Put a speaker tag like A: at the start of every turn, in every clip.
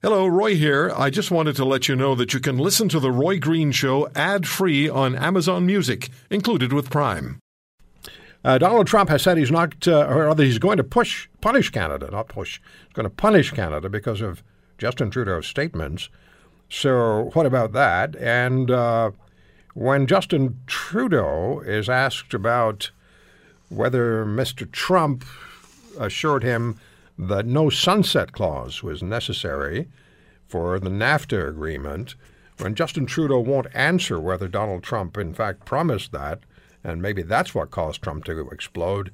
A: Hello, Roy here. I just wanted to let you know that you can listen to The Roy Green Show ad free on Amazon Music, included with Prime.
B: Uh, Donald Trump has said he's not, uh, or rather, he's going to push, punish Canada, not push. He's going to punish Canada because of Justin Trudeau's statements. So, what about that? And uh, when Justin Trudeau is asked about whether Mr. Trump assured him that no sunset clause was necessary for the NAFTA agreement, when Justin Trudeau won't answer whether Donald Trump in fact promised that, and maybe that's what caused Trump to explode,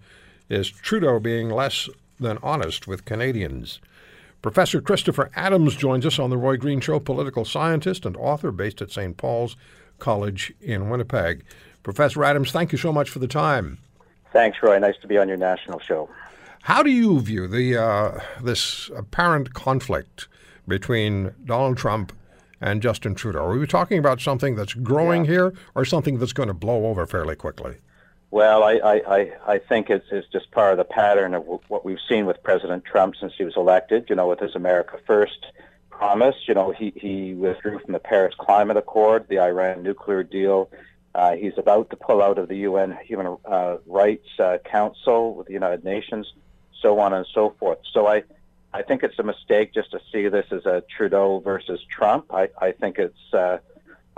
B: is Trudeau being less than honest with Canadians. Professor Christopher Adams joins us on the Roy Green Show, political scientist and author based at St. Paul's College in Winnipeg. Professor Adams, thank you so much for the time.
C: Thanks, Roy. Nice to be on your national show.
B: How do you view the uh, this apparent conflict between Donald Trump and Justin Trudeau? Are we talking about something that's growing yeah. here, or something that's going to blow over fairly quickly?
C: Well, I, I, I think it's, it's just part of the pattern of what we've seen with President Trump since he was elected. You know, with his America First promise, you know, he, he withdrew from the Paris Climate Accord, the Iran nuclear deal. Uh, he's about to pull out of the UN Human uh, Rights uh, Council with the United Nations so on and so forth. So I, I think it's a mistake just to see this as a Trudeau versus Trump. I, I think it's uh,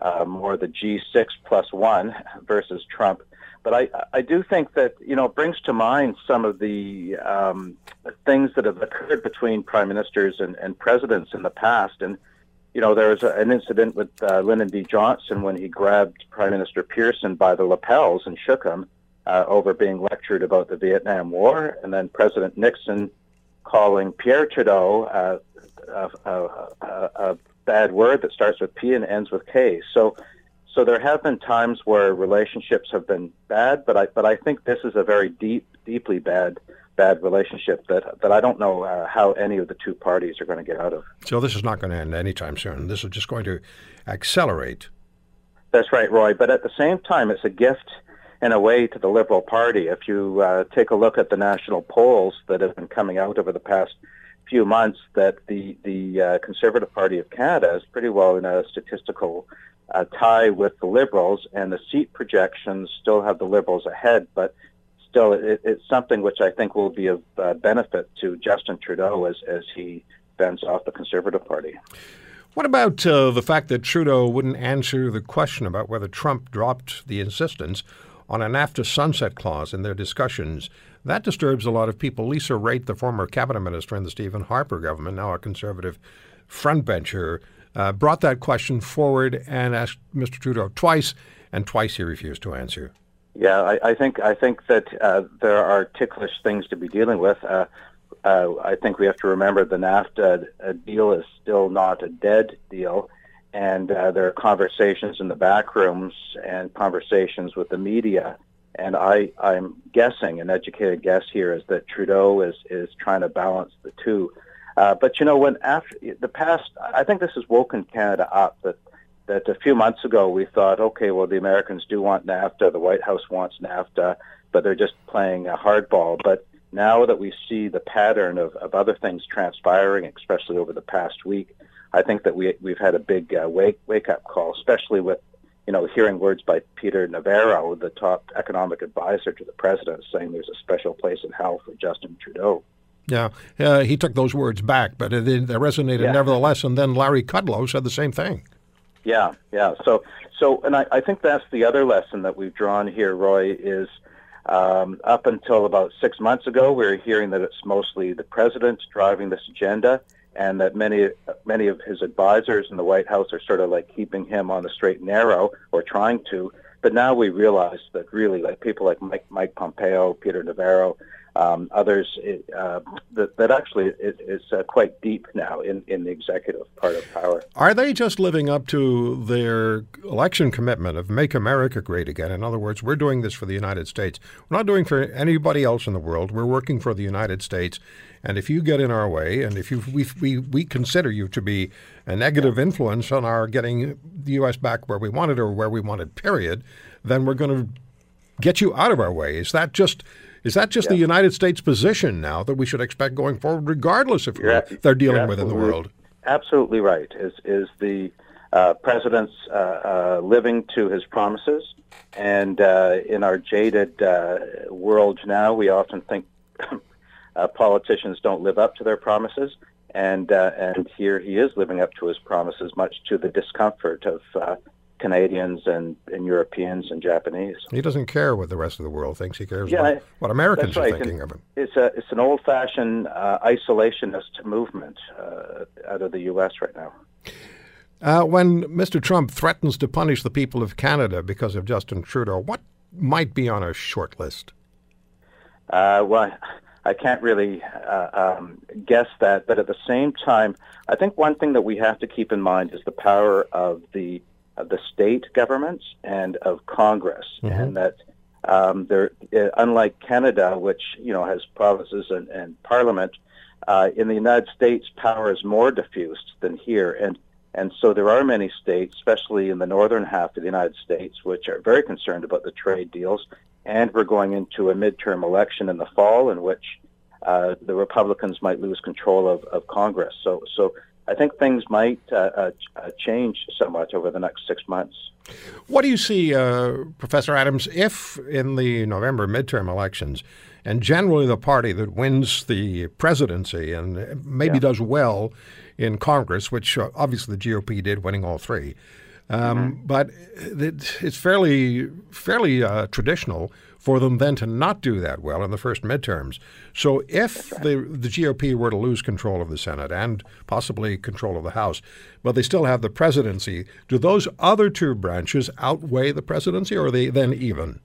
C: uh, more the G6 plus one versus Trump. But I, I do think that, you know, it brings to mind some of the um, things that have occurred between prime ministers and, and presidents in the past. And, you know, there was a, an incident with uh, Lyndon B. Johnson when he grabbed Prime Minister Pearson by the lapels and shook him uh, over being lectured about the Vietnam War, and then President Nixon calling Pierre Trudeau uh, a, a, a, a, bad word that starts with P and ends with K. So, so there have been times where relationships have been bad, but I but I think this is a very deep, deeply bad bad relationship that that I don't know uh, how any of the two parties are going to get out of.
B: So this is not going to end anytime soon. This is just going to accelerate.
C: That's right, Roy. But at the same time, it's a gift in a way to the Liberal Party. If you uh, take a look at the national polls that have been coming out over the past few months, that the the uh, Conservative Party of Canada is pretty well in a statistical uh, tie with the Liberals, and the seat projections still have the Liberals ahead, but still it, it's something which I think will be of uh, benefit to Justin Trudeau as as he bends off the Conservative Party.
B: What about uh, the fact that Trudeau wouldn't answer the question about whether Trump dropped the insistence on an NAFTA sunset clause in their discussions. That disturbs a lot of people. Lisa Raitt, the former cabinet minister in the Stephen Harper government, now a conservative frontbencher, uh, brought that question forward and asked Mr. Trudeau twice, and twice he refused to answer.
C: Yeah, I, I think I think that uh, there are ticklish things to be dealing with. Uh, uh I think we have to remember the NAFTA uh, deal is still not a dead deal and uh, there are conversations in the back rooms and conversations with the media. And I, I'm guessing, an educated guess here is that Trudeau is, is trying to balance the two. Uh, but you know, when after the past, I think this has woken Canada up that that a few months ago we thought, okay, well the Americans do want NAFTA, the White House wants NAFTA, but they're just playing a hardball. But now that we see the pattern of, of other things transpiring, especially over the past week, I think that we we've had a big uh, wake wake up call, especially with you know hearing words by Peter Navarro, the top economic advisor to the president, saying there's a special place in hell for Justin Trudeau.
B: Yeah, uh, he took those words back, but it, it resonated yeah. nevertheless. And then Larry Kudlow said the same thing.
C: Yeah, yeah. So, so, and I, I think that's the other lesson that we've drawn here, Roy, is um, up until about six months ago, we were hearing that it's mostly the president driving this agenda and that many many of his advisors in the White House are sort of like keeping him on the straight and narrow or trying to. But now we realize that really, like people like Mike, Mike Pompeo, Peter Navarro, um, others, uh, that, that actually is uh, quite deep now in, in the executive part of power.
B: Are they just living up to their election commitment of make America great again? In other words, we're doing this for the United States. We're not doing for anybody else in the world. We're working for the United States. And if you get in our way, and if you, we, we, we consider you to be a negative influence on our getting the U.S. back where we wanted or where we wanted, period, then we're going to get you out of our way. Is that just is that just yeah. the United States position now that we should expect going forward, regardless of who they're dealing with in the world?
C: absolutely right. Is is the uh, president's uh, uh, living to his promises, and uh, in our jaded uh, world now, we often think uh, politicians don't live up to their promises, and and here he is living up to his promises, much to the discomfort of Canadians and, and Europeans and Japanese.
B: He doesn't care what the rest of the world thinks. He cares yeah, what, what Americans
C: right.
B: are thinking
C: and
B: of him.
C: It's a it's an old fashioned uh, isolationist movement uh, out of the U.S. right now.
B: Uh, when Mr. Trump threatens to punish the people of Canada because of Justin Trudeau, what might be on a short list?
C: Uh, well, I can't really uh, um, guess that, but at the same time, I think one thing that we have to keep in mind is the power of the of the state governments and of Congress, mm-hmm. and that um, there, uh, unlike Canada, which you know has provinces and, and Parliament, uh, in the United States, power is more diffused than here, and and so there are many states, especially in the northern half of the United States, which are very concerned about the trade deals, and we're going into a midterm election in the fall, in which uh, the Republicans might lose control of, of Congress. So so I think things might uh, uh, uh, change somewhat over the next six months.
B: What do you see, uh, Professor Adams, if in the November midterm elections, and generally the party that wins the presidency and maybe yeah. does well in Congress, which uh, obviously the GOP did, winning all three, um, mm-hmm. but it's fairly fairly uh, traditional for them then to not do that well in the first midterms. So if right. the the GOP were to lose control of the Senate and possibly control of the House, but they still have the presidency, do those other two branches outweigh the presidency, or are they then even?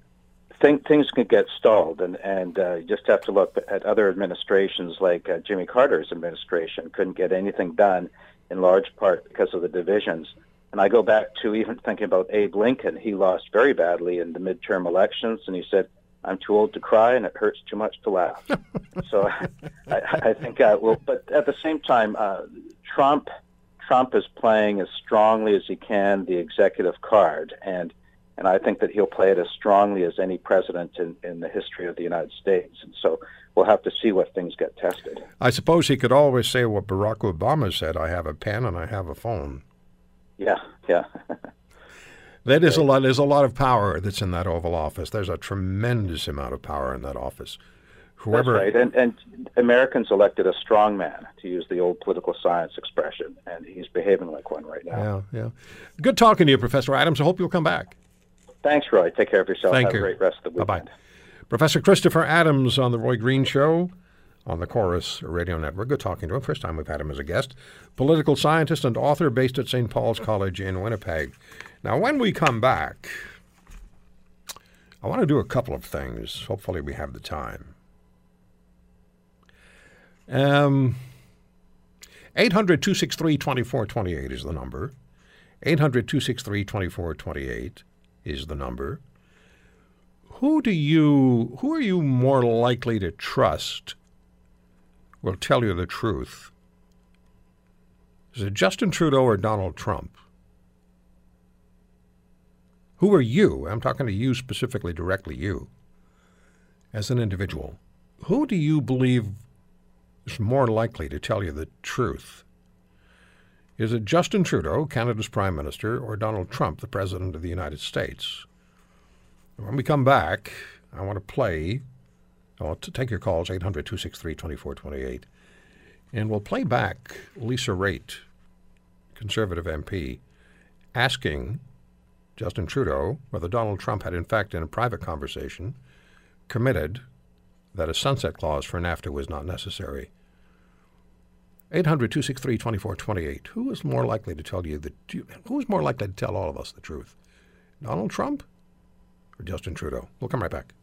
C: Think, things can get stalled, and and uh, you just have to look at other administrations like uh, Jimmy Carter's administration couldn't get anything done, in large part because of the divisions. And I go back to even thinking about Abe Lincoln. He lost very badly in the midterm elections, and he said, "I'm too old to cry, and it hurts too much to laugh." so I, I think, uh, well, but at the same time, uh, Trump Trump is playing as strongly as he can the executive card, and and I think that he'll play it as strongly as any president in, in the history of the United States. And so we'll have to see what things get tested.
B: I suppose he could always say what Barack Obama said: "I have a pen and I have a phone."
C: Yeah, yeah.
B: that is a lot. There's a lot of power that's in that Oval Office. There's a tremendous amount of power in that office.
C: Whoever, that's right. And, and Americans elected a strong man, to use the old political science expression, and he's behaving like one right
B: now. Yeah, yeah. Good talking to you, Professor Adams. I hope you'll come back.
C: Thanks, Roy. Take care of yourself.
B: Thank
C: Have
B: you.
C: a great rest of the weekend.
B: Bye-bye. Professor Christopher Adams on the Roy Green Show on the Corus Radio Network. Good talking to him. First time we've had him as a guest. Political scientist and author based at St. Paul's College in Winnipeg. Now, when we come back, I want to do a couple of things. Hopefully, we have the time. Um, 800 263 2428 is the number. 800 263 2428 is the number. Who do you who are you more likely to trust will tell you the truth. Is it Justin Trudeau or Donald Trump? Who are you? I'm talking to you specifically, directly you, as an individual. Who do you believe is more likely to tell you the truth? Is it Justin Trudeau, Canada's Prime Minister, or Donald Trump, the President of the United States? When we come back, I want to play Uh, I'll take your calls, 800 263 2428. And we'll play back Lisa Raitt, Conservative MP, asking Justin Trudeau whether Donald Trump had, in fact, in a private conversation, committed that a sunset clause for NAFTA was not necessary. 800 263 2428. Who is more likely to tell you the who is more likely to tell all of us the truth? Donald Trump or Justin Trudeau? We'll come right back.